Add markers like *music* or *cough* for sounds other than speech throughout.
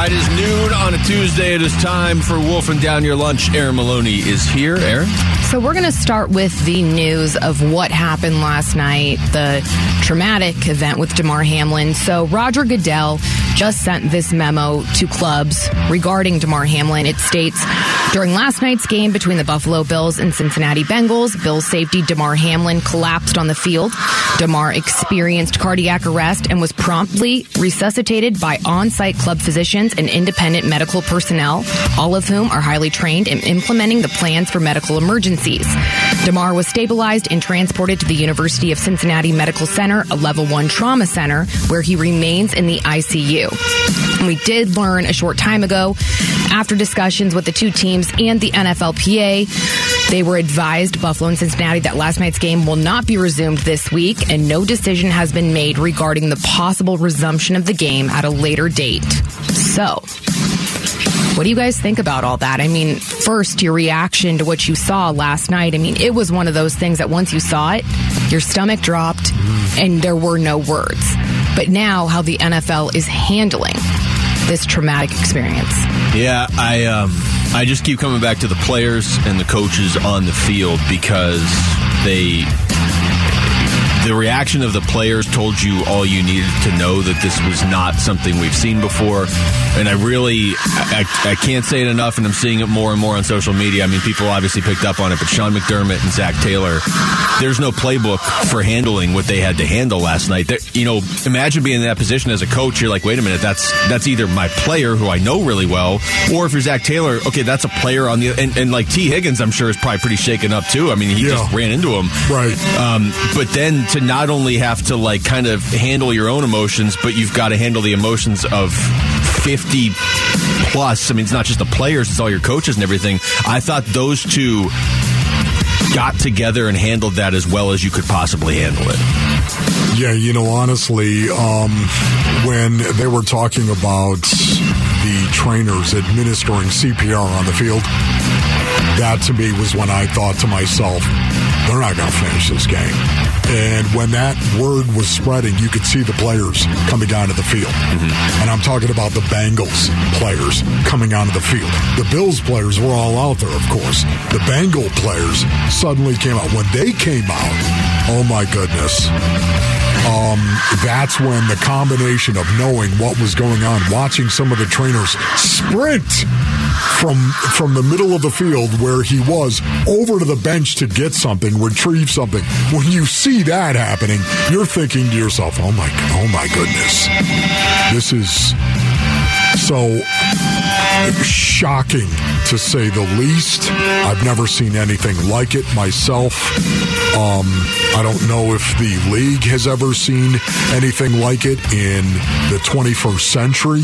It is noon on a Tuesday. It is time for Wolfing Down Your Lunch. Aaron Maloney is here. Aaron? So we're going to start with the news of what happened last night, the traumatic event with Damar Hamlin. So Roger Goodell just sent this memo to clubs regarding Damar Hamlin. It states during last night's game between the Buffalo Bills and Cincinnati Bengals, Bills safety Damar Hamlin collapsed on the field. Damar experienced cardiac arrest and was promptly resuscitated by on-site club physicians and independent medical personnel, all of whom are highly trained in implementing the plans for medical emergencies. Damar was stabilized and transported to the University of Cincinnati Medical Center, a level one trauma center, where he remains in the ICU. We did learn a short time ago, after discussions with the two teams and the NFLPA, they were advised, Buffalo and Cincinnati, that last night's game will not be resumed this week, and no decision has been made regarding the possible resumption of the game at a later date. So, what do you guys think about all that? I mean, first, your reaction to what you saw last night. I mean, it was one of those things that once you saw it, your stomach dropped and there were no words. But now, how the NFL is handling this traumatic experience. Yeah, I um, I just keep coming back to the players and the coaches on the field because they the reaction of the players told you all you needed to know that this was not something we've seen before. And I really, I, I, can't say it enough, and I'm seeing it more and more on social media. I mean, people obviously picked up on it, but Sean McDermott and Zach Taylor, there's no playbook for handling what they had to handle last night. They're, you know, imagine being in that position as a coach. You're like, wait a minute, that's that's either my player who I know really well, or if you're Zach Taylor, okay, that's a player on the and, and like Tee Higgins, I'm sure is probably pretty shaken up too. I mean, he yeah. just ran into him, right? Um, but then to not only have to like kind of handle your own emotions, but you've got to handle the emotions of 50 plus. I mean, it's not just the players, it's all your coaches and everything. I thought those two got together and handled that as well as you could possibly handle it. Yeah, you know, honestly, um, when they were talking about the trainers administering CPR on the field, that to me was when I thought to myself, they're not going to finish this game. And when that word was spreading, you could see the players coming onto the field. Mm-hmm. And I'm talking about the Bengals players coming onto the field. The Bills players were all out there, of course. The Bengal players suddenly came out. When they came out, oh my goodness. Um, that's when the combination of knowing what was going on, watching some of the trainers sprint from from the middle of the field where he was over to the bench to get something, retrieve something. When you see that happening, you're thinking to yourself, "Oh my, oh my goodness, this is so shocking to say the least. I've never seen anything like it myself. Um, I don't know if the league has ever seen anything like it in the 21st century.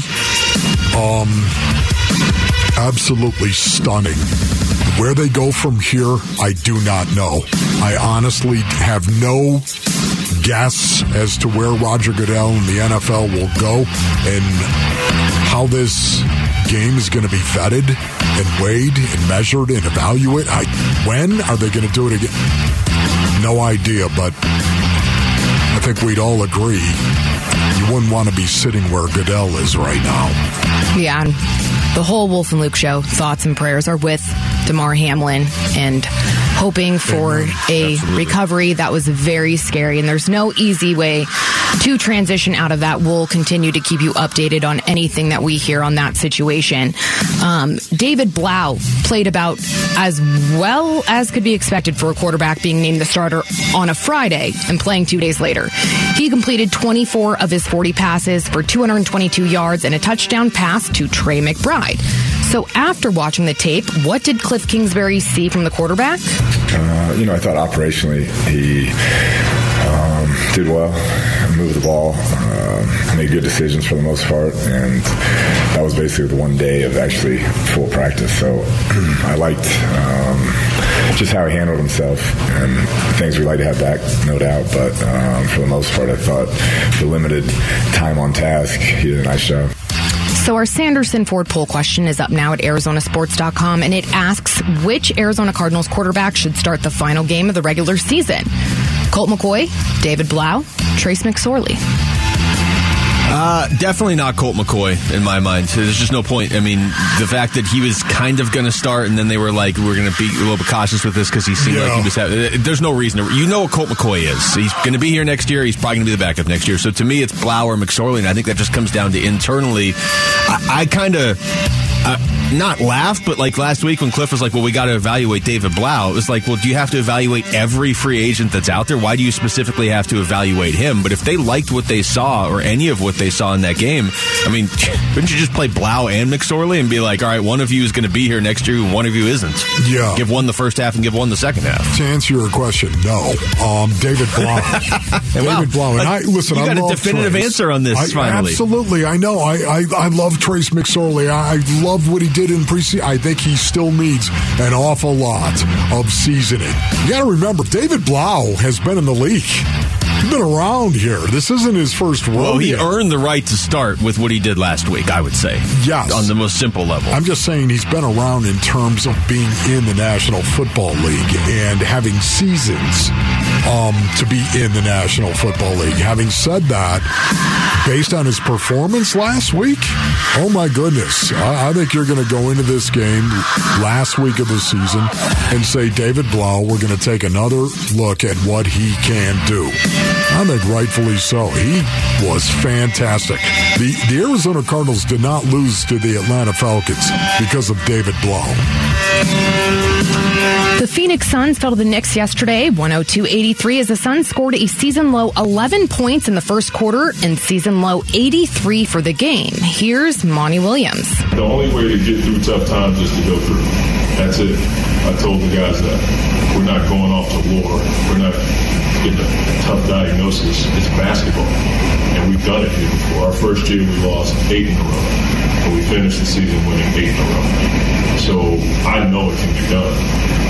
Um, absolutely stunning. Where they go from here, I do not know. I honestly have no guess as to where Roger Goodell and the NFL will go and how this game is going to be vetted and weighed and measured and evaluated. I, when are they going to do it again? No idea, but I think we'd all agree you wouldn't want to be sitting where Goodell is right now. Yeah. The whole Wolf and Luke show, thoughts and prayers are with Damar Hamlin and hoping for Amen. a Absolutely. recovery that was very scary. And there's no easy way to transition out of that. We'll continue to keep you updated on anything that we hear on that situation. Um, David Blough played about as well as could be expected for a quarterback being named the starter on a Friday and playing two days later. He completed 24 of his 40 passes for 222 yards and a touchdown pass to Trey McBride. So after watching the tape, what did Cliff Kingsbury see from the quarterback? Uh, you know, I thought operationally he um, did well, moved the ball, uh, made good decisions for the most part, and that was basically the one day of actually full practice. So *clears throat* I liked um, just how he handled himself and things we like to have back, no doubt. But um, for the most part, I thought the limited time on task, he did a nice job. So our Sanderson Ford poll question is up now at ArizonaSports.com, and it asks which Arizona Cardinals quarterback should start the final game of the regular season. Colt McCoy, David Blough, Trace McSorley. Uh, definitely not Colt McCoy in my mind. There's just no point. I mean, the fact that he was kind of going to start and then they were like, we're going to be a little bit cautious with this because he seemed yeah. like he was having. There's no reason to. You know what Colt McCoy is. He's going to be here next year. He's probably going to be the backup next year. So to me, it's Blauer McSorley. And I think that just comes down to internally. I, I kind of. Uh, not laugh, but like last week when Cliff was like, "Well, we got to evaluate David Blough," It was like, "Well, do you have to evaluate every free agent that's out there? Why do you specifically have to evaluate him?" But if they liked what they saw or any of what they saw in that game, I mean, *laughs* couldn't you just play Blough and McSorley and be like, "All right, one of you is going to be here next year, and one of you isn't." Yeah, give one the first half and give one the second half. To answer your question, no. Um, David Blough, *laughs* David wow. Blough, and I listen. You I got a definitive Trace. answer on this. I, finally, absolutely. I know. I, I I love Trace McSorley. I, I loved what he did in preseason. I think he still needs an awful lot of seasoning. You got to remember, David Blough has been in the league. He's been around here. This isn't his first rodeo. Well, he earned the right to start with what he did last week, I would say. Yes. On the most simple level. I'm just saying he's been around in terms of being in the National Football League and having seasons um, to be in the National Football League. Having said that, based on his performance last week, oh my goodness, I, I think you're going to go into this game last week of the season and say, David Blough, we're going to take another look at what he can do. I think rightfully so. He was fantastic. The, the Arizona Cardinals did not lose to the Atlanta Falcons because of David Blough. The Phoenix Suns fell to the Knicks yesterday, 102-83, as the Suns scored a season low 11 points in the first quarter and season low 83 for the game. Here's Monty Williams. The only way to get through tough times is to go through. That's it. I told the guys that we're not going off to war. We're not getting a tough diagnosis. It's basketball. And we've done it here before. Our first year, we lost eight in a row. And we finished the season winning eight in a row. So I know it can be done.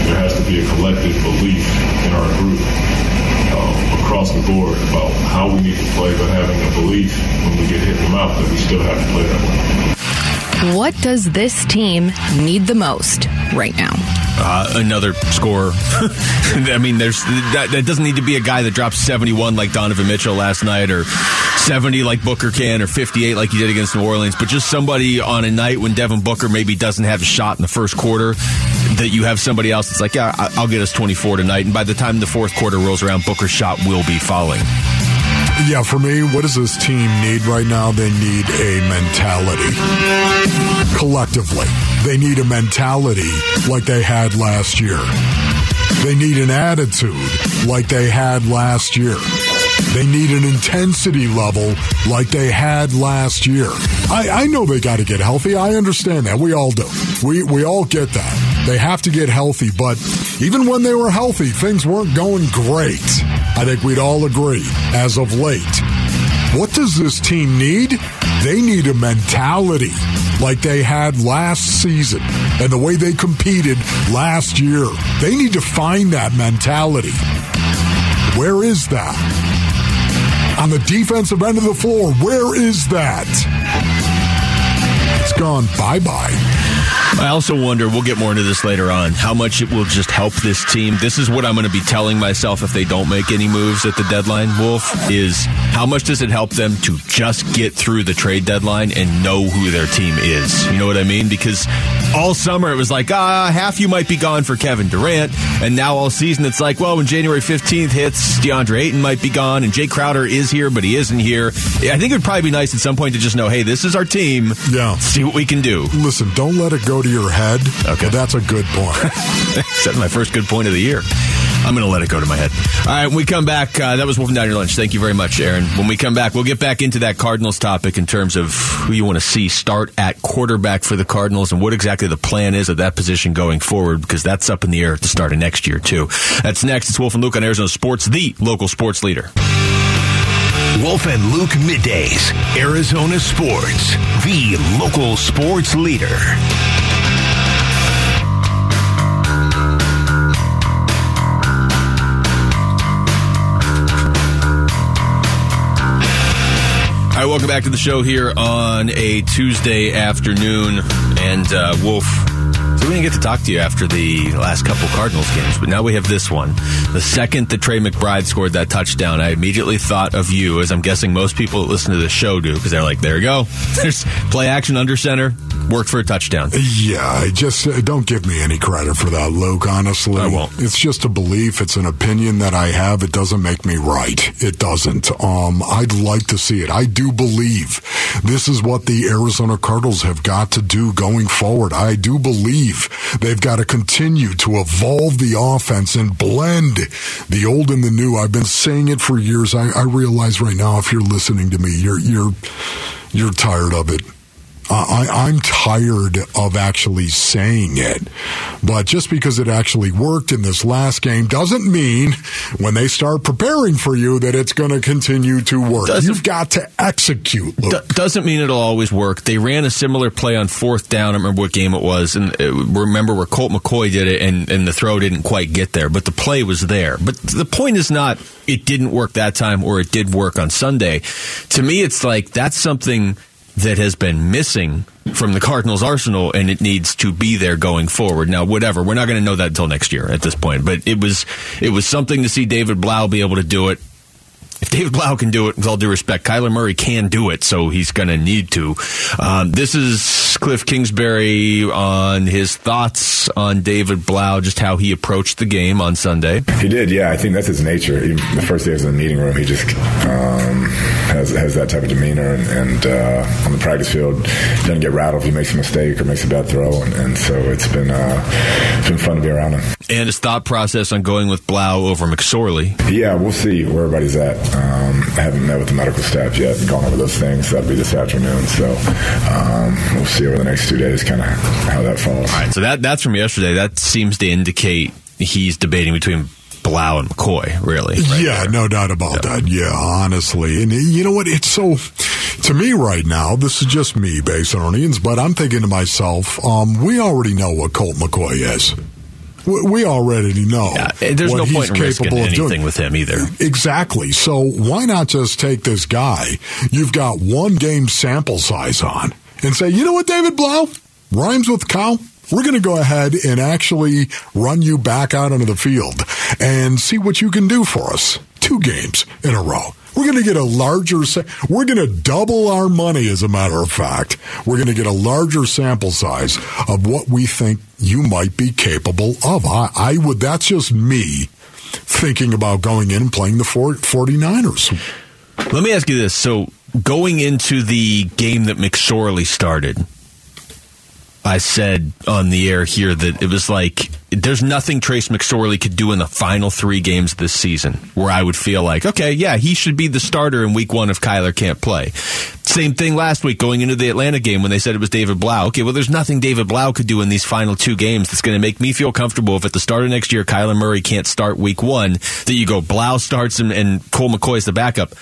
There has to be a collective belief in our group uh, across the board about how we need to play, but having a belief when we get hit in the mouth that we still have to play that way. What does this team need the most right now? uh, another scorer. *laughs* I mean, there's that, that, doesn't need to be a guy that drops 71 like Donovan Mitchell last night, or 70 like Booker can, or 58 like he did against New Orleans. But just somebody on a night when Devin Booker maybe doesn't have a shot in the first quarter, that you have somebody else that's like, yeah, I'll get us 24 tonight, and by the time the fourth quarter rolls around, Booker's shot will be falling. Yeah, for me, what does this team need right now? They need a mentality. Collectively, they need a mentality like they had last year. They need an attitude like they had last year. They need an intensity level like they had last year. I, I know they got to get healthy. I understand that. We all do. We, we all get that. They have to get healthy, but even when they were healthy, things weren't going great. I think we'd all agree as of late. What does this team need? They need a mentality like they had last season and the way they competed last year. They need to find that mentality. Where is that? On the defensive end of the floor, where is that? It's gone bye bye. I also wonder, we'll get more into this later on, how much it will just help this team. This is what I'm going to be telling myself if they don't make any moves at the deadline, Wolf, is how much does it help them to just get through the trade deadline and know who their team is? You know what I mean? Because all summer it was like, ah, half you might be gone for Kevin Durant. And now all season it's like, well, when January 15th hits, DeAndre Ayton might be gone and Jae Crowder is here, but he isn't here. I think it would probably be nice at some point to just know, hey, this is our team. Yeah. See what we can do. Listen, don't let it go to your head. Okay. that's a good point. *laughs* That's my first good point of the year. I'm going to let it go to my head. All right, when we come back, uh, that was Wolfing Down Your Lunch. Thank you very much, Aaron. When we come back, we'll get back into that Cardinals topic in terms of who you want to see start at quarterback for the Cardinals and what exactly the plan is at that position going forward, because that's up in the air at the start of next year, too. That's next. It's Wolf and Luke on Arizona Sports, the local sports leader. Wolf and Luke Middays, Arizona Sports, the local sports leader. Right, welcome back to the show here on a Tuesday afternoon. And uh, Wolf, so we didn't get to talk to you after the last couple Cardinals games, but now we have this one. The second that Trey McBride scored that touchdown, I immediately thought of you, as I'm guessing most people that listen to the show do, because they're like, there you go. *laughs* There's play action under center, worked for a touchdown. Yeah, just uh, don't give me any credit for that, Luke. Honestly, I won't. It's just a belief. It's an opinion that I have. It doesn't make me right. It doesn't. Um, I'd like to see it. I do believe this is what the Arizona Cardinals have got to do going forward. I do believe they've got to continue to evolve the offense and blend the old and the new. I've been saying it for years. I, I realize right now, if you're listening to me, you're you're you're tired of it. I, I'm tired of actually saying it. But just because it actually worked in this last game doesn't mean when they start preparing for you that it's going to continue to work. Doesn't- You've got to execute. Doesn't mean it'll always work. They ran a similar play on fourth down. I don't remember what game it was, and uh, remember where Colt McCoy did it, and, and the throw didn't quite get there, but the play was there. But the point is not it didn't work that time or it did work on Sunday. To me, it's like that's something that has been missing from the Cardinals arsenal, and it needs to be there going forward. Now, whatever, we're not going to know that until next year at this point, but it was it was something to see David Blough be able to do it if David Blough can do it, with all due respect, Kyler Murray can do it, so he's going to need to. Um, this is Cliff Kingsbury on his thoughts on David Blough, just how he approached the game on Sunday. He did, yeah. I think that's his nature. Even the first day I was in the meeting room, he just um, has has that type of demeanor, and, and uh, on the practice field, doesn't get rattled if he makes a mistake or makes a bad throw, and, and so it's been uh, it's been fun to be around him. And his thought process on going with Blough over McSorley. Yeah, we'll see where everybody's at. Um, I haven't met with the medical staff yet and gone over those things. That'll be this afternoon, so um, we'll see over the next two days kind of how that falls. All right, so that that's from yesterday. That seems to indicate he's debating between Blough and McCoy, really. right yeah, there. no doubt about that. Yeah, honestly. And you know what? It's so, to me right now, this is just me, Basinonians, but I'm thinking to myself, um, we already know what Colt McCoy is. We, already know. Yeah, there's what no he's point in risking capable of anything doing. with him either. Exactly. So why not just take this guy you've got one game sample size on and say, you know what, David Blough? Rhymes with cow. We're going to go ahead and actually run you back out onto the field and see what you can do for us. Two games in a row. We're going to get a larger, we're going to double our money, as a matter of fact. We're going to get a larger sample size of what we think you might be capable of. I, I would, that's just me thinking about going in and playing the 4- 49ers. Let me ask you this. So, going into the game that McSorley started, I said on the air here that it was like there's nothing Trace McSorley could do in the final three games this season where I would feel like, okay, yeah, he should be the starter in week one if Kyler can't play. Same thing last week going into the Atlanta game when they said it was David Blough. Okay, well, there's nothing David Blough could do in these final two games that's going to make me feel comfortable if at the start of next year Kyler Murray can't start week one, that you go Blough starts and, and Colt McCoy is the backup.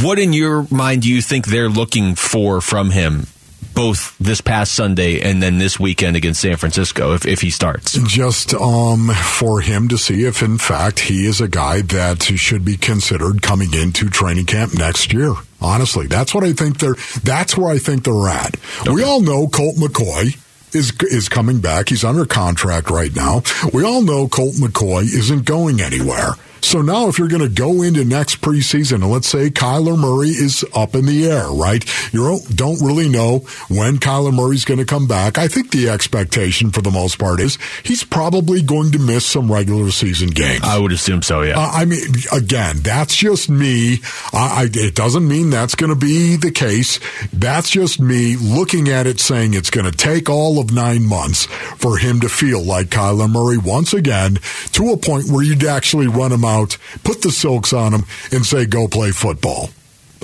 What in your mind do you think they're looking for from him, both this past Sunday and then this weekend against San Francisco, if, if he starts? just um, for him to see if, in fact, he is a guy that should be considered coming into training camp next year. Honestly, that's what I think they're. That's where I think they're at. We all know Colt McCoy is is coming back. He's under contract right now. We all know Colt McCoy isn't going anywhere. So now, if you're going to go into next preseason, and let's say Kyler Murray is up in the air, right? You don't really know when Kyler Murray's going to come back. I think the expectation, for the most part, is he's probably going to miss some regular season games. I would assume so, yeah. Uh, I mean, again, that's just me. I, I, it doesn't mean that's going to be the case. That's just me looking at it saying it's going to take all of nine months for him to feel like Kyler Murray once again to a point where you'd actually run them out, put the silks on them, and say, go play football.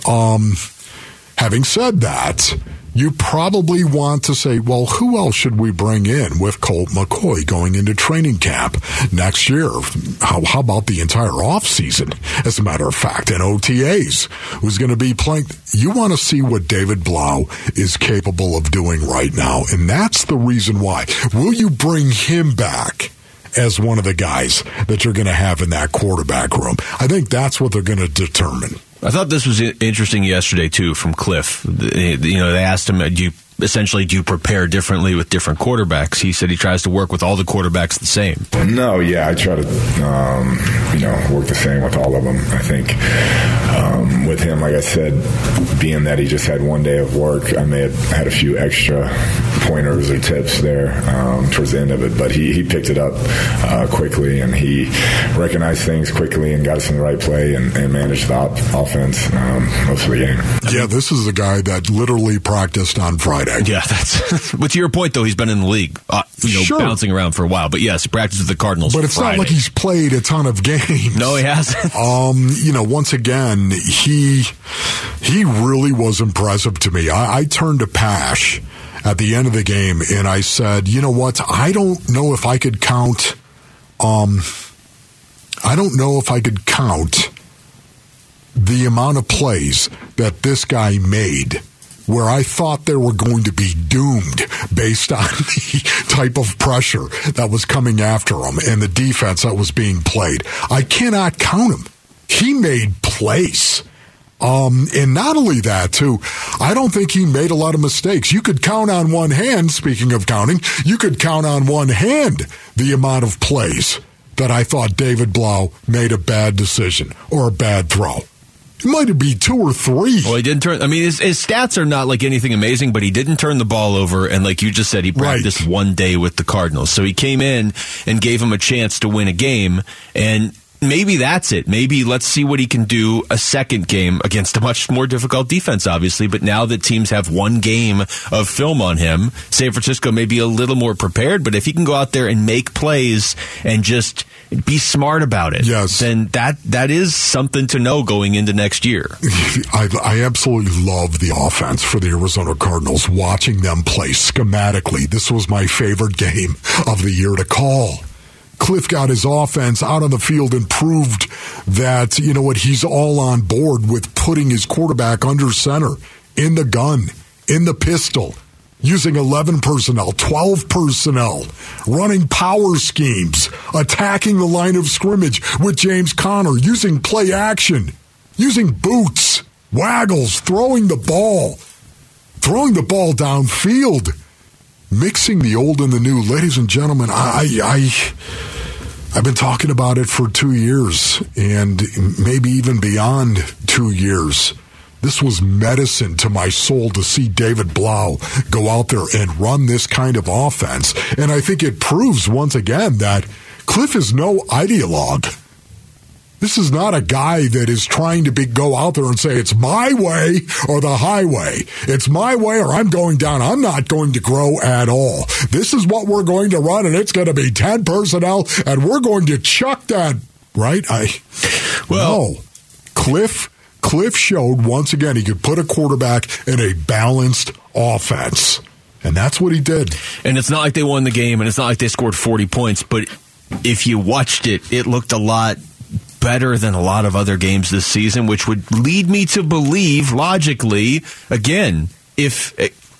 Um, Having said that, you probably want to say, well, who else should we bring in with Colt McCoy going into training camp next year? How, how about the entire offseason, as a matter of fact, and OTAs? Who's going to be playing? You want to see what David Blough is capable of doing right now, and that's the reason why. Will you bring him back? As one of the guys that you're going to have in that quarterback room. I think that's what they're going to determine. I thought this was interesting yesterday too from Cliff. You know, they asked him, "Do you essentially do you prepare differently with different quarterbacks?" He said he tries to work with all the quarterbacks the same. No, yeah, I try to, um, you know, work the same with all of them. I think um, with him, like I said, being that he just had one day of work, I may have had a few extra pointers or tips there um, towards the end of it, but he, he picked it up uh, quickly and he recognized things quickly and got us in the right play and, and managed the op- offense um, most of the game. Yeah, this is a guy that literally practiced on Friday. Yeah, that's. *laughs* but to your point, though, he's been in the league, uh, you know, sure. bouncing around for a while. But yes, practice with the Cardinals. But it's Friday. not like he's played a ton of *laughs* games. No, he hasn't. *laughs* Um, you know, once again, he he really was impressive to me. I, I turned to Pasch at the end of the game and I said, you know what? I don't know if I could count. Um, I don't know if I could count the amount of plays that this guy made where I thought they were going to be doomed based on *laughs* the type of pressure that was coming after him and the defense that was being played. I cannot count him. He made plays. Um, and not only that, too, I don't think he made a lot of mistakes. You could count on one hand, speaking of counting, you could count on one hand the amount of plays that I thought David Blough made a bad decision or a bad throw. It might be two or three. Well, he didn't turn. I mean, his, his, stats are not like anything amazing, but he didn't turn the ball over. And like you just said, he practiced right. one day with the Cardinals, so he came in and gave him a chance to win a game. And maybe that's it. Maybe let's see what he can do a second game against a much more difficult defense, obviously. But now that teams have one game of film on him, San Francisco may be a little more prepared. But if he can go out there and make plays and just be smart about it, yes. then that that is something to know going into next year. *laughs* I, I absolutely love the offense for the Arizona Cardinals. Watching them play schematically, this was my favorite game of the year to call. Cliff got his offense out on the field and proved that, you know what, he's all on board with putting his quarterback under center, in the gun, in the pistol, using 11 personnel, 12 personnel, running power schemes, attacking the line of scrimmage with James Conner, using play action, using boots, waggles, throwing the ball, throwing the ball downfield mixing the old and the new. Ladies and gentlemen, I, I, I've been talking about it for two years and maybe even beyond two years. This was medicine to my soul to see David Blough go out there and run this kind of offense. And I think it proves once again that Cliff is no ideologue. This is not a guy that is trying to be, go out there and say it's my way or the highway. It's my way or I'm going down. I'm not going to grow at all. This is what we're going to run and it's going to be 10 personnel and we're going to chuck that, right? I, well, no. Cliff, Cliff showed once again he could put a quarterback in a balanced offense. And that's what he did. And it's not like they won the game and it's not like they scored 40 points, but if you watched it, it looked a lot better than a lot of other games this season, which would lead me to believe, logically, again, if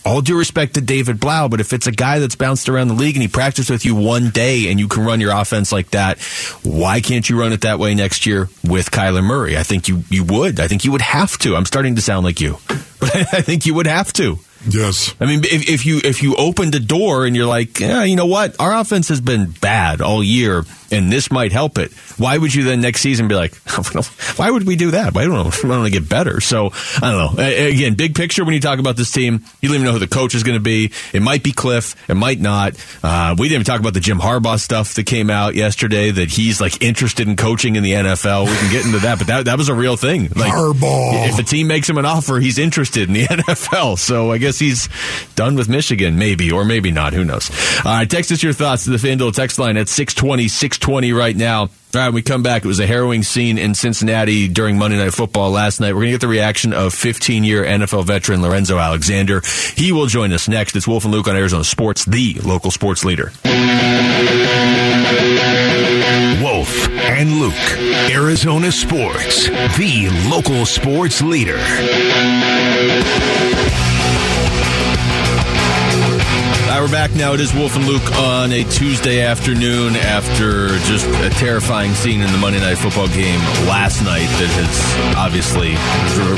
all due respect to David Blough, but if it's a guy that's bounced around the league and he practiced with you one day and you can run your offense like that, why can't you run it that way next year with Kyler Murray? I think you, you would. I think you would have to. I'm starting to sound like you, but *laughs* I think you would have to. Yes. I mean, if, if you if you opened the door and you're like, yeah, you know what, our offense has been bad all year, and this might help it. Why would you then next season be like, *laughs* why would we do that? Why don't we want to get better? So I don't know. Again, big picture when you talk about this team, you don't even know who the coach is going to be. It might be Cliff. It might not. Uh, we didn't even talk about the Jim Harbaugh stuff that came out yesterday. That he's like interested in coaching in the NFL. We can get into that, but that that was a real thing. Like, Harbaugh. If a team makes him an offer, he's interested in the *laughs* NFL. So I guess guess he's done with Michigan, maybe, or maybe not. Who knows? All right, text us your thoughts to the FanDuel text line at 620, 620 right now. All right, we come back. It was a harrowing scene in Cincinnati during Monday Night Football last night. We're going to get the reaction of 15 year NFL veteran Lorenzo Alexander. He will join us next. It's Wolf and Luke on Arizona Sports, the local sports leader. Wolf and Luke, Arizona Sports, the local sports leader. Right, we're back now. It is Wolf and Luke on a Tuesday afternoon after just a terrifying scene in the Monday Night Football game last night that is obviously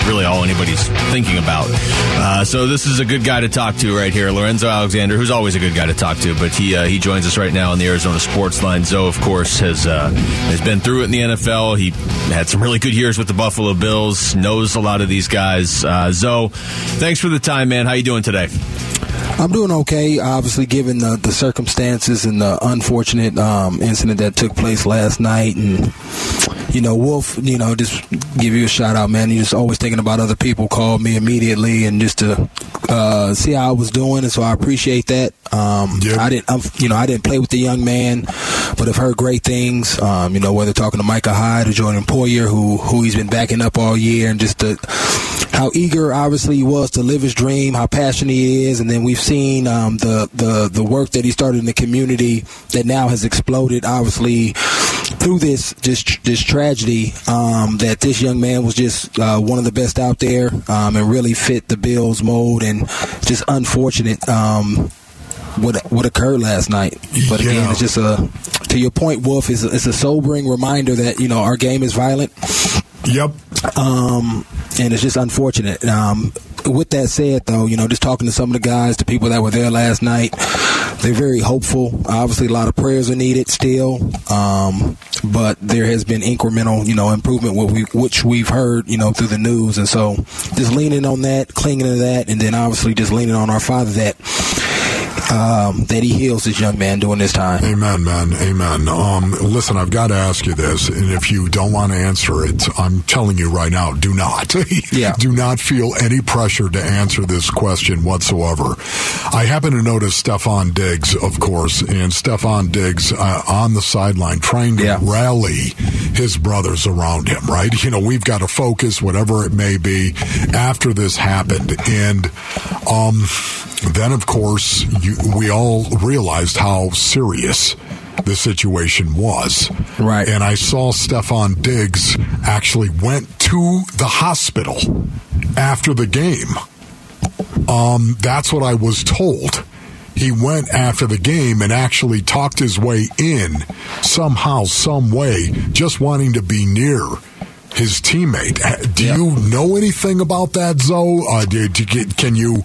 really all anybody's thinking about. Uh, so this is a good guy to talk to right here, Lorenzo Alexander, who's always a good guy to talk to, but he uh, he joins us right now on the Arizona Sports Line. Zoe, of course, has uh, has been through it in the NFL. He had some really good years with the Buffalo Bills. Knows a lot of these guys. Uh, Zoe, thanks for the time, man. How you doing today? I'm doing okay. Obviously, given the, the circumstances and the unfortunate um, incident that took place last night, and you know, Wolf, you know, just give you a shout out, man. You're just always thinking about other people. Called me immediately, and just to uh, see how I was doing, and so I appreciate that. Um, Yep. I didn't, I'm, you know, I didn't play with the young man, but I've heard great things. Um, you know, whether talking to Micah Hyde or Jordan Poyer, who who he's been backing up all year, and just the how eager obviously he was to live his dream, how passionate he is, and then we've seen um, the the the work that he started in the community that now has exploded. Obviously, through this just this tragedy, um, that this young man was just uh, one of the best out there um, and really fit the Bills mold, and just unfortunate. Um, what what occurred last night, but again, Yeah. it's just a to your point, Wolf. It's a, it's a sobering reminder that you know our game is violent Yep. um, and it's just unfortunate. Um, with that said, though, you know, just talking to some of the guys, the people that were there last night, they're very hopeful. Obviously, a lot of prayers are needed still, um, but there has been incremental, you know, improvement we, which we've heard, you know, through the news, and so just leaning on that, clinging to that, and then obviously just leaning on our Father that um, that He heals this young man during this time. Amen, man. Amen. Um, listen, I've got to ask you this, and if you don't want to answer it, I'm telling you right now, do not. *laughs* Yeah. do not feel any pressure to answer this question whatsoever. I happen to notice Stefon Diggs, of course, and Stefon Diggs uh, on the sideline trying to Yeah. rally his brothers around him, right? You know, we've got to focus, whatever it may be, after this happened. And, um, then, of course, you, we all realized how serious the situation was. Right. And I saw Stefon Diggs actually went to the hospital after the game. Um, that's what I was told. He went after the game and actually talked his way in somehow, some way, just wanting to be near his teammate. Do Yeah. you know anything about that, Zoe? Uh, do, do, you- can you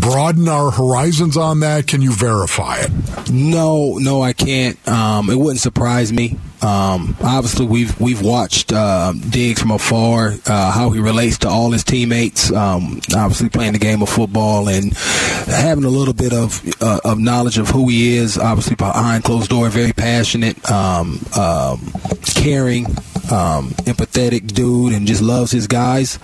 broaden our horizons on that? Can you verify it? No, no, I can't. Um, it wouldn't surprise me. Um, obviously, we've we've watched uh, Diggs from afar, uh, how he relates to all his teammates. Um, obviously, playing the game of football and having a little bit of uh, of knowledge of who he is. Obviously, behind closed door, very passionate, um, um, caring, um, empathetic dude, and just loves his guys.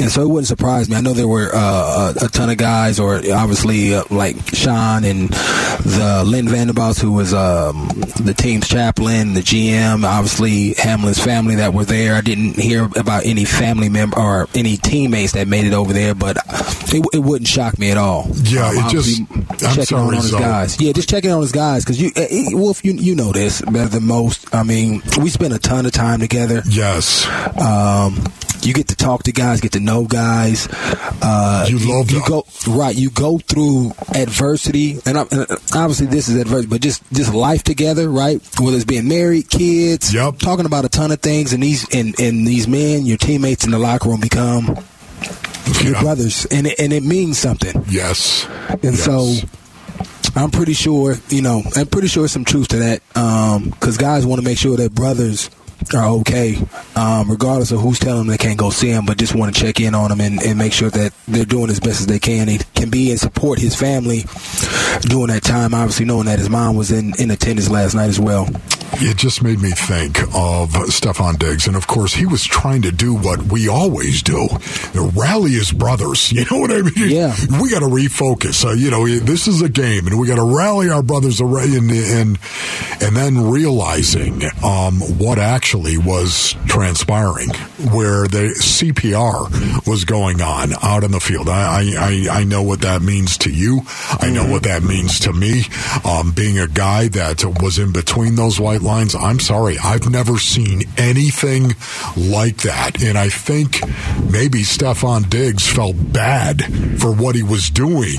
And so it wouldn't surprise me. I know there were uh, a, a ton of guys, or obviously uh, like Sean and the Lynn Vanderbilt, who was um, the team's chaplain, the GM, obviously Hamlin's family that were there. I didn't hear about any family member or any teammates that made it over there, but it, it wouldn't shock me at all. Yeah, it just- I'm checking sorry, on, on his Zoe. guys. Yeah, just checking on his guys because you, eh, eh, Wolf, you you know this better than most. I mean, we spend a ton of time together. Yes. Um, you get to talk to guys, get to know guys. Uh, You love you them. go right. You go through adversity, and, and obviously this is adversity, but just just life together, right? Whether it's being married, kids, Yep. talking about a ton of things, and these and, and these men, your teammates in the locker room, become your Yeah. brothers, and it, and it means something. Yes. And Yes. so I'm pretty sure, you know, I'm pretty sure some truth to that. Because guys want to make sure that brothers are okay, um, regardless of who's telling them they can't go see him, but just want to check in on him and, and make sure that they're doing as best as they can. They can be and support his family during that time, obviously knowing that his mom was in, in attendance last night as well. it just made me think of Stefon Diggs. And of course, he was trying to do what we always do rally his brothers. *laughs* You know what I mean? Yeah. We got to refocus. Uh, you know, this is a game, and we got to rally our brothers and, and, and then realizing um, what actually was transpiring, where the CPR was going on out in the field. I, I, I know what that means to you. I know what that means to me. Um, being a guy that was in between those white lines, I'm sorry, I've never seen anything like that. And I think maybe Stefon Diggs felt bad for what he was doing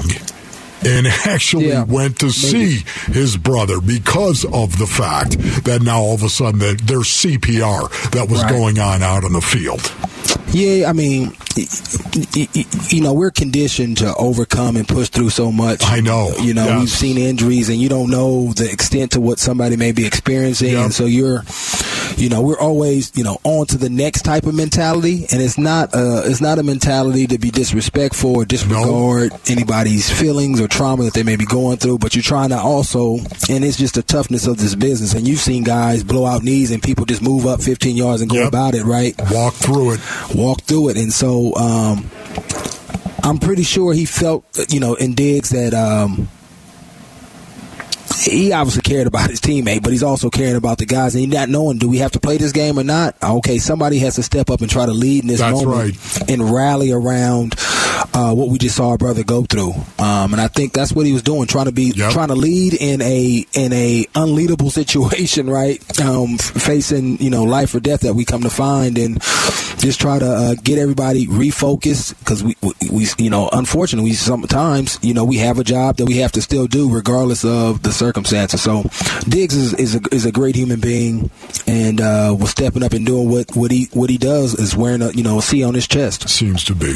and actually Yeah, went to maybe. see his brother because of the fact that now all of a sudden that there's CPR that was Right. going on out on the field. Yeah, I mean, you know, we're conditioned to overcome and push through so much. I know. You know, we've seen injuries, and you don't know the extent to what somebody may be experiencing, and so you're, you know, we're always, you know, on to the next type of mentality, and it's not, uh, it's not a mentality to be disrespectful or disregard anybody's feelings or trauma that they may be going through, but you're trying to also, and it's just the toughness of this business, and you've seen guys blow out knees and people just move up 15 yards and go Yep. about it, right? Walk through it. Walk through it. And so um, I'm pretty sure he felt, you know, in Diggs that um, he obviously cared about his teammate, but he's also caring about the guys. And he's not knowing, do we have to play this game or not? Okay, somebody has to step up and try to lead in this That's moment right. and rally around uh, what we just saw our brother go through. Um, and I think that's what he was doing, trying to be Yep. trying to lead in a in a unleadable *laughs* situation, right? Um, facing you know life or death that we come to find, and just try to uh, get everybody refocused because we, we we you know unfortunately sometimes you know we have a job that we have to still do regardless of the circumstances. So Diggs is is a, is a great human being and uh, was stepping up and doing what what he what he does is wearing a you know a C on his chest. Seems to be.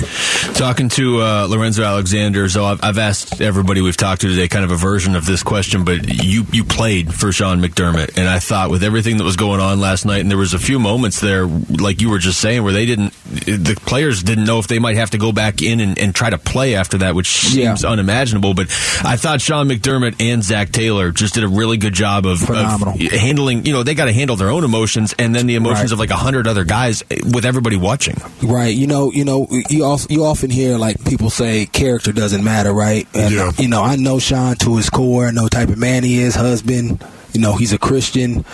Talking to uh, Lorenzo Alexander, so I've, I've asked everybody we've talked to today kind of a version of this question, but you you played for Sean McDermott, and I thought with everything that was going on last night, and there was a few moments there, like you were just saying, where they didn't, the players didn't know if they might have to go back in and, and try to play after that, which Yeah. seems unimaginable. But I thought Sean McDermott and Zach Taylor just did a really good job of, of handling. You know, they got to handle their own emotions and then the emotions Right. of like a hundred other guys with everybody watching. Right. You know, you know, you also, you often hear like people say character doesn't matter, right? And Yeah. you know, I know Sean to his core. I know type of man he is, husband. You know, he's a Christian,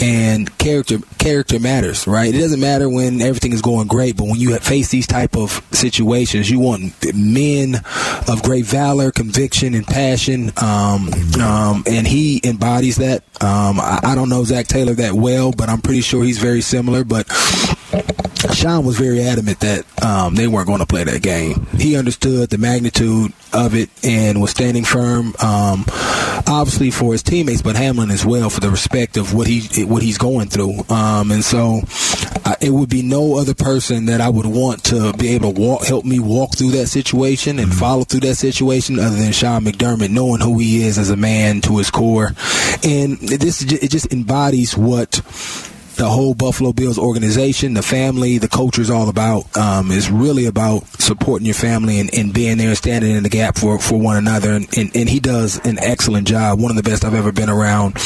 and character character matters, right? It doesn't matter when everything is going great, but when you face these type of situations, you want men of great valor, conviction, and passion. Um, um, and he embodies that. Um, I, I don't know Zach Taylor that well, but I'm pretty sure he's very similar. But Sean was very adamant that um, they weren't going to play that game. He understood the magnitude of it and was standing firm, um, obviously for his teammates, but Hamlin as well for the respect of what he what he's going through. Um, and so, uh, it would be no other person that I would want to be able to walk, help me walk through that situation and follow through that situation, other than Sean McDermott, knowing who he is as a man to his core, and this it just embodies what the whole Buffalo Bills organization, the family, the culture is all about. Um, is really about supporting your family and, and being there and standing in the gap for, for one another. And, and, and he does an excellent job. One of the best I've ever been around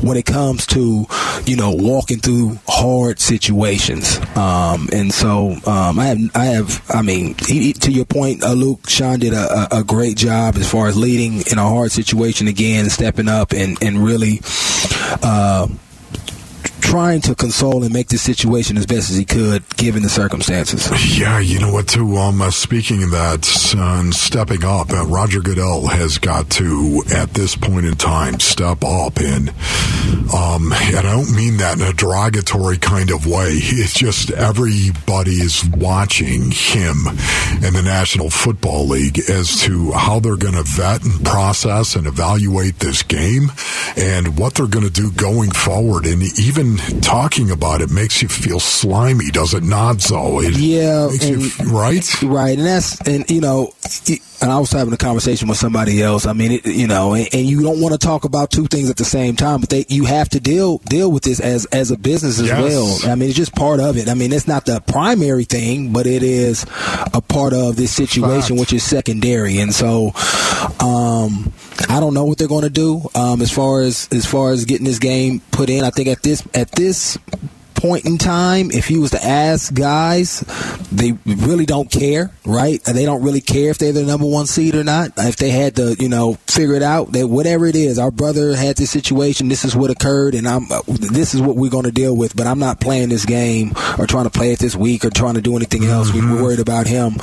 when it comes to, you know, walking through hard situations. Um, and so um, I have, I have, I mean, he, to your point, uh, Luke, Sean did a, a, a great job as far as leading in a hard situation again, stepping up and, and really. Uh, trying to console and make the situation as best as he could given the circumstances. Yeah, you know what? Too. Um, uh, speaking of that and stepping up, uh, Roger Goodell has got to, at this point in time, step up. And um, and I don't mean that in a derogatory kind of way. It's just everybody is watching him in the National Football League as to how they're going to vet and process and evaluate this game and what they're going to do going forward. And even talking about it makes you feel slimy, does it not, Zoe? It Yeah, and- f- right? Right, and that's and you know, it- and I was having a conversation with somebody else. I mean, it, you know, and, and you don't want to talk about two things at the same time, but they you have to deal deal with this as as a business as Yes. well. I mean, it's just part of it. I mean, it's not the primary thing, but it is a part of this situation, Fact. which is secondary. And so, um, I don't know what they're going to do um, as far as as far as getting this game put in. I think at this at this point in time, if you was to ask guys, they really don't care, right? They don't really care if they're the number one seed or not. If they had to, you know, figure it out, that whatever it is, our brother had this situation, this is what occurred, and I'm this is what we're going to deal with. But I'm not playing this game or trying to play it this week or trying to do anything else. Mm-hmm. We are worried about him,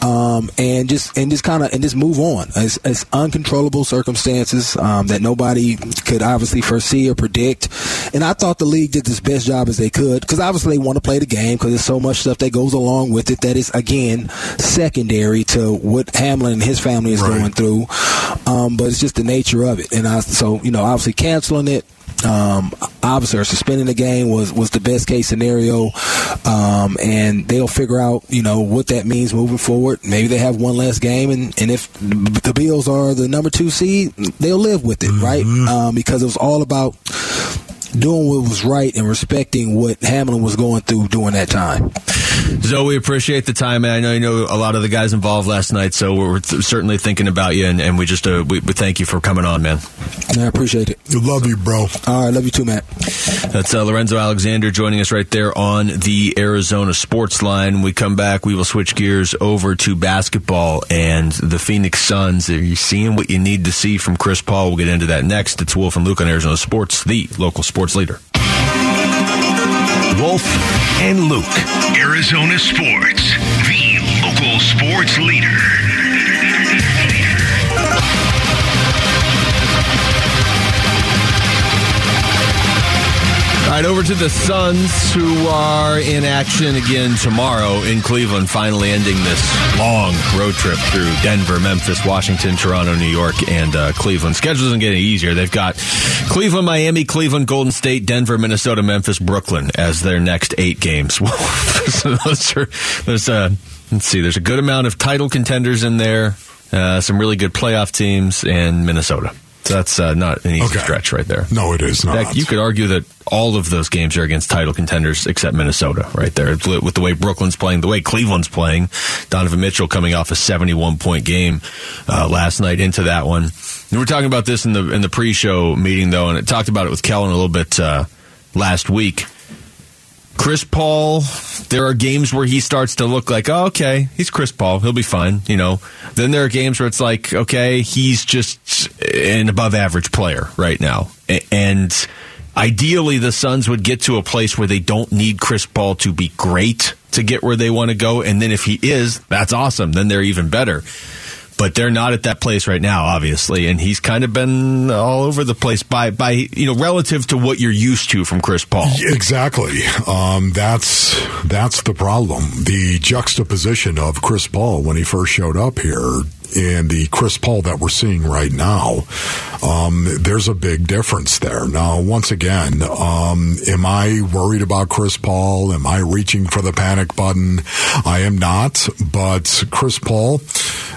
um, and just and just kind of and just move on. It's, it's uncontrollable circumstances um, that nobody could obviously foresee or predict. And I thought the league did this best job as they could because obviously they want to play the game because there's so much stuff that goes along with it that is again secondary to what Hamlin and his family is right. going through. Um, but it's just the nature of it, and I so you know obviously canceling it. Um, obviously, suspending the game was, was the best case scenario, um, and they'll figure out you know what that means moving forward. Maybe they have one less game, and, and if the Bills are the number two seed, they'll live with it, mm-hmm. right? Um, because it was all about doing what was right and respecting what Hamlin was going through during that time. Zo, we appreciate the time, and I know you know a lot of the guys involved last night, so we're th- certainly thinking about you, and, and we just uh, we, we, thank you for coming on, man. I appreciate it. You love you, bro. All right, love you too, Matt. That's uh, Lorenzo Alexander joining us right there on the Arizona Sports Line. When we come back, we will switch gears over to basketball and the Phoenix Suns. Are you seeing what you need to see from Chris Paul? We'll get into that next. It's Wolf and Luke on Arizona Sports, the local sports leader. Wolf and Luke. Arizona Sports, the local sports leader. All right, over to the Suns, who are in action again tomorrow in Cleveland, finally ending this long road trip through Denver, Memphis, Washington, Toronto, New York, and uh, Cleveland. Schedule doesn't get any easier. They've got Cleveland, Miami, Cleveland, Golden State, Denver, Minnesota, Memphis, Brooklyn as their next eight games. *laughs* so those are, there's a, let's see, there's a good amount of title contenders in there, uh, some really good playoff teams, and Minnesota. So that's uh, not an easy okay. stretch right there. No, it is not. Fact, you could argue that all of those games are against title contenders except Minnesota right there. With the way Brooklyn's playing, the way Cleveland's playing, Donovan Mitchell coming off a 71 point game uh, last night into that one. And we were talking about this in the in the pre-show meeting though, and it talked about it with Kellen a little bit uh, last week. Chris Paul, there are games where he starts to look like, oh, okay, he's Chris Paul. He'll be fine, you know. Then there are games where it's like, okay, he's just an above average player right now. And ideally, the Suns would get to a place where they don't need Chris Paul to be great to get where they want to go. And then if he is, that's awesome. Then they're even better but they're not at that place right now, obviously. And he's kind of been all over the place by, by you know, relative to what you're used to from Chris Paul. Exactly. Um, that's that's the problem. The juxtaposition of Chris Paul when he first showed up here and the Chris Paul that we're seeing right now, um, there's a big difference there. Now, once again, um, am I worried about Chris Paul? Am I reaching for the panic button? I am not, but Chris Paul,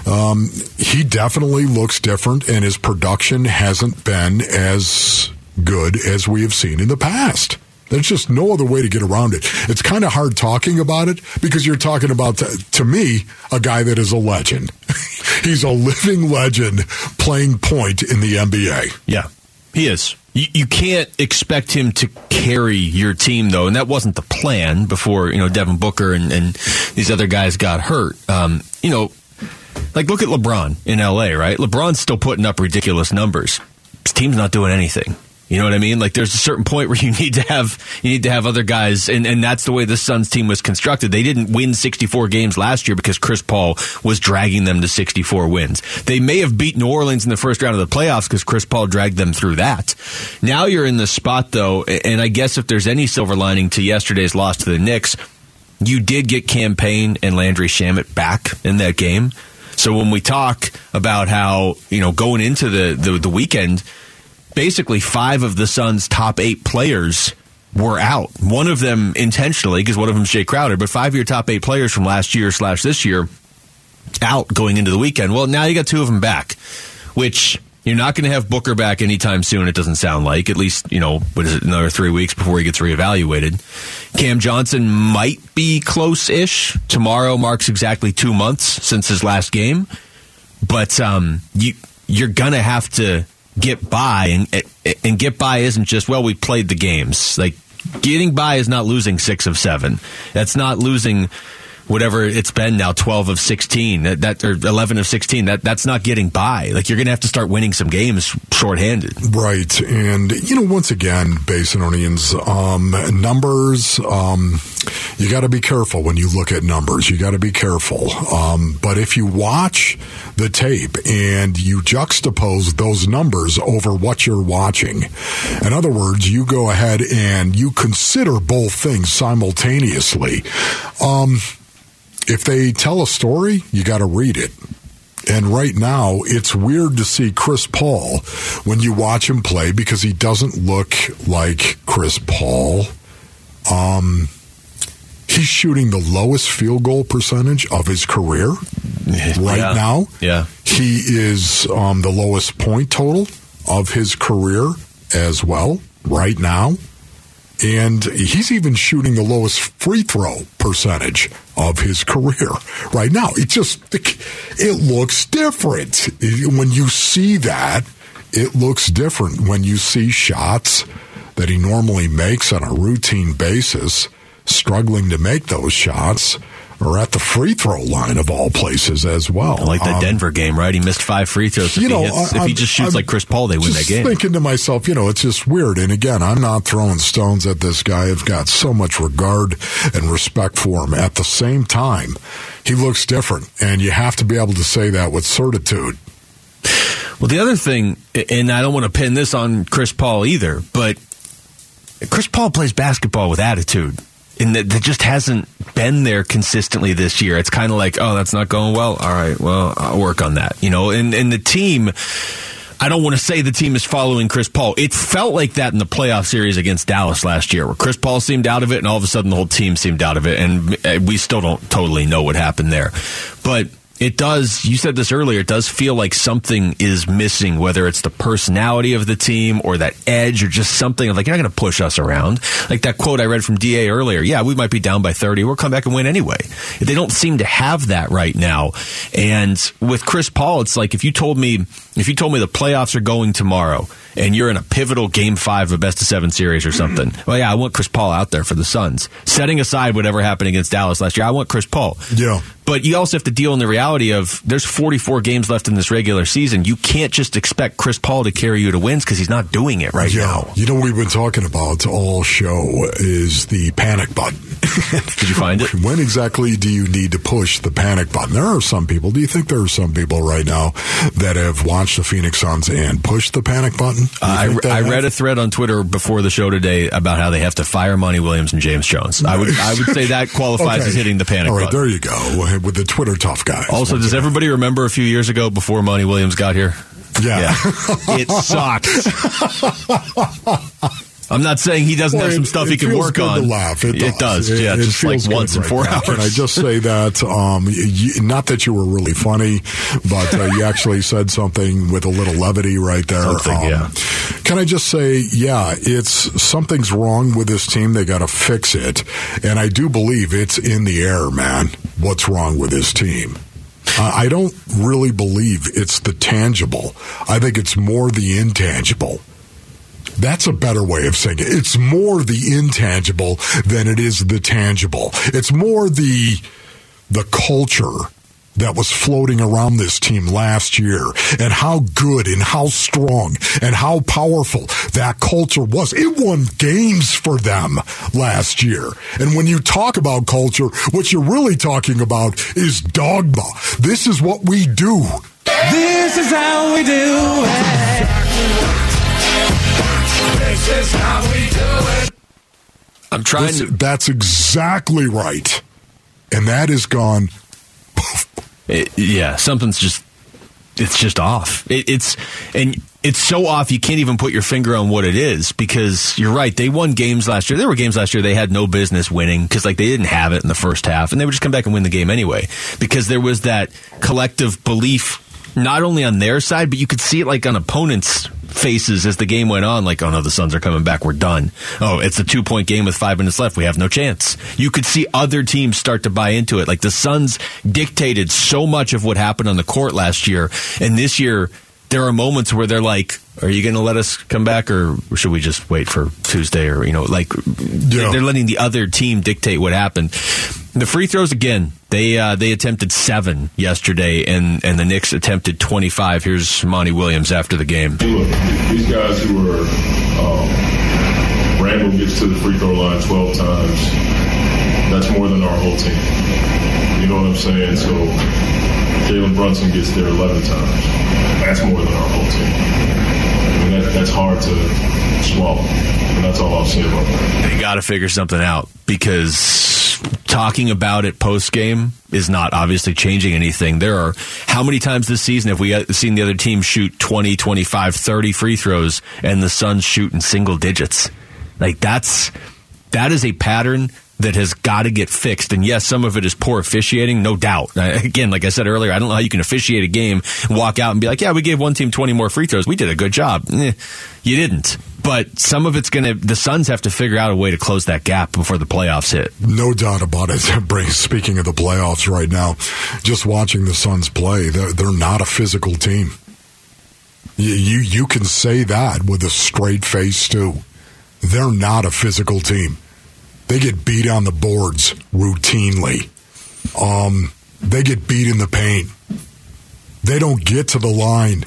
um, he definitely looks different, and his production hasn't been as good as we have seen in the past. There's just no other way to get around it. It's kind of hard talking about it because you're talking about, to me, a guy that is a legend. *laughs* He's a living legend playing point in the NBA. Yeah, he is. You, you, can't expect him to carry your team though, and that wasn't the plan before you know Devin Booker and, and these other guys got hurt. Um, you know, like look at LeBron in LA, right? LeBron's still putting up ridiculous numbers. His team's not doing anything. You know what I mean? Like there's a certain point where *laughs* you need to have you need to have other guys, and, and that's the way the Suns team was constructed. They didn't win 64 games last year because Chris Paul was dragging them to 64 wins. They may have beat New Orleans in the first round of the playoffs because Chris Paul dragged them through that. Now you're in the spot though, and I guess if there's any silver lining to yesterday's loss to the Knicks, you did get Cam Payne and Landry Shamet back in that game. So when we talk about how you know going into the, the, the weekend basically five of the Suns' top eight players were out. One of them intentionally, because one of them is Jae Crowder, but five of your top eight players from last year slash this year out going into the weekend. Well, now you got two of them back, which you're not going to have Booker back anytime soon. It doesn't sound like at least you know what is it another three weeks before he gets reevaluated. Cam Johnson might be close-ish. Tomorrow marks exactly two months since his last game, but um, you you're going to have to get by. And, and get by isn't just, well, we played the games. Like, getting by is not losing six of seven. That's not losing whatever it's been now 12 of 16 that, that or 11 of 16 that that's not getting by. Like you're going to have to start winning some games shorthanded. Right and you know once again Basinonians um, numbers um, you got to be careful when you look at numbers you got to be careful. Um, but if you watch the tape and you juxtapose those numbers over what you're watching in other words you go ahead and you consider both things simultaneously um, if they tell a story, you got to read it. And right now, it's weird to see Chris Paul when you watch him play because he doesn't look like Chris Paul. Um, he's shooting the lowest field goal percentage of his career *laughs* right Yeah. now. Yeah. He is um, the lowest point total of his career as well right now. And he's even shooting the lowest free throw percentage of his career right now. It just, it looks different. When you see that, it looks different when you see shots that he normally makes on a routine basis, struggling to make those shots, or at the free throw line of all places as well. like the Um, Denver game right he missed five free throws if, you know, he, hits, if he just shoots I'm like chris paul they win that just game Thinking to myself, you know, it's just weird. And again, I'm not throwing stones at this guy. I've got so much regard and respect for him. At the same time, he looks different, and you have to be able to say that with certitude. Well, the other thing, and I don't want to pin this on Chris Paul either, but Chris Paul plays basketball with attitude. And that, that just hasn't been there consistently this year. It's kind of like, oh, that's not going well. All right, well, I'll work on that. You know, and, and the team, I don't want to say the team is following Chris Paul. It felt like that in the playoff series against Dallas last year, where Chris Paul seemed out of it, and all of a sudden the whole team seemed out of it. And uh, we still don't totally know what happened there. But it does, you said this earlier, it does feel like something is missing, whether it's the personality of the team or that edge or just something of like, you're not going to push us around. Like that quote I read from DA earlier. Yeah, we might be down by 30. We'll come back and win anyway. They don't seem to have that right now. And with Chris Paul, it's like if you told me, if you told me the playoffs are going tomorrow and you're in a pivotal game five of a best of seven series or something, mm-hmm. well, yeah, I want Chris Paul out there for the Suns. Setting aside whatever happened against Dallas last year, I want Chris Paul. Yeah. But you also have to deal in the reality of there's 44 games left in this regular season. You can't just expect Chris Paul to carry you to wins because he's not doing it right Yeah. now. You know, what we've been talking about all show is the panic button. *laughs* Did you find it? When exactly do you need to push the panic button? There are some people. Do you think there are some people right now that have watched the Phoenix Suns and push the panic button? You uh, I, I read a thread on Twitter before the show today about how they have to fire Monty Williams and James Jones. I would I would say that *laughs* qualifies Okay. as hitting the panic All right, button. there you go with the Twitter tough guys. Also, does everybody remember a few years ago before Monty Williams got here? Yeah. *laughs* it sucks. *laughs* I'm not saying he doesn't Well, have some it- stuff it he can work on. Laugh. It, It does, It- yeah, it just like once in right four now. hours. Can I just say that? Um, you, not that you were really funny, but uh, you actually *laughs* said something with a little levity right there. Um, yeah. Can I just say, yeah, it's something's wrong with this team. They got to fix it, and I do believe it's in the air, man. What's wrong with this team? Uh, I don't really believe it's the tangible. I think it's more the intangible. That's a better way of saying it. It's more the intangible than it is the tangible. It's more the the culture that was floating around this team last year and how good and how strong and how powerful that culture was. It won games for them last year. And when you talk about culture, what you're really talking about is dogma. This is what we do. This is how we do it. This is how we do it. I'm trying This- to. that's exactly right. And that is gone. It, yeah, something's just it's just off. It, it's and it's so off you can't even put your finger on what it is because you're right. They won games last year. There were games last year they had no business winning because like they didn't have it in the first half and they would just come back and win the game anyway because there was that collective belief not only on their side but you could see it like on opponents' faces as the game went on. Like, oh no, the Suns are coming back. We're done. Oh, it's a two point game with five minutes left. We have no chance. You could see other teams start to buy into it. Like the Suns dictated so much of what happened on the court last year, and this year there are moments where they're like, "Are you going to let us come back, or should we just wait for Tuesday?" Or you know, like Yeah. they're letting the other team dictate what happened. The free throws again. They uh, they attempted seven yesterday, and and the Knicks attempted twenty five. Here's Monty Williams after the game. Look, these guys who are, um, Randle gets to the free throw line 12 times. That's more than our whole team. You know what I'm saying? So Jalen Brunson gets there 11 times. That's more than our whole team. I mean, that, that's hard to swallow. And that's all I'll say about that. They got to figure something out because talking about it post game is not obviously changing anything. There are how many times this season have we uh, seen the other team shoot 20, 25, 30 free throws and the Suns shoot in single digits? Like that's that is a pattern that has got to get fixed. And yes, some of it is poor officiating, no doubt. Again, like I said earlier, I don't know how you can officiate a game, walk out and be like, yeah, we gave one team 20 more free throws. We did a good job. Eh, you didn't. But some of it's going to, the Suns have to figure out a way to close that gap before the playoffs hit. No doubt about it. *laughs* Speaking of the playoffs right now, just watching the Suns play, they're, they're not a physical team. You, you you can say that with a straight face too. They're not a physical team. They get beat on the boards routinely. Um, they get beat in the paint. They don't get to the line,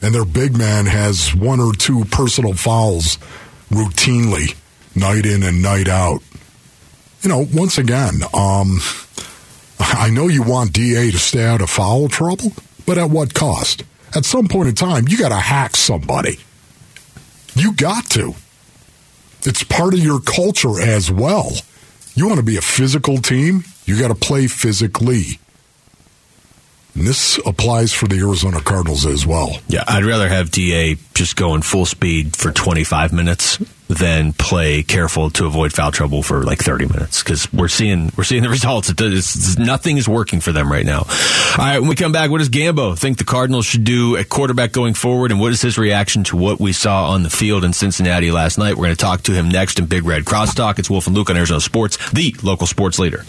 and their big man has one or two personal fouls routinely, night in and night out you know, once again, um, *laughs* I know you want DA to stay out of foul trouble, but at what cost? At some point in time, you got to hack somebody. You got to. It's part of your culture as well. You want to be a physical team, you got to play physically. And this applies for the Arizona Cardinals as well. Yeah, I'd rather have DA just going full speed for 25 minutes than play careful to avoid foul trouble for like 30 minutes because we're seeing we're seeing the *laughs* results. It, it's, nothing is working for them right now. All right, when we come back, what does Gambo think the Cardinals should do at quarterback going forward, and what is his reaction to what we saw on the field in Cincinnati last night? We're going to talk to him next in Big Red Crosstalk. It's Wolf and Luke on Arizona Sports, the local sports leader.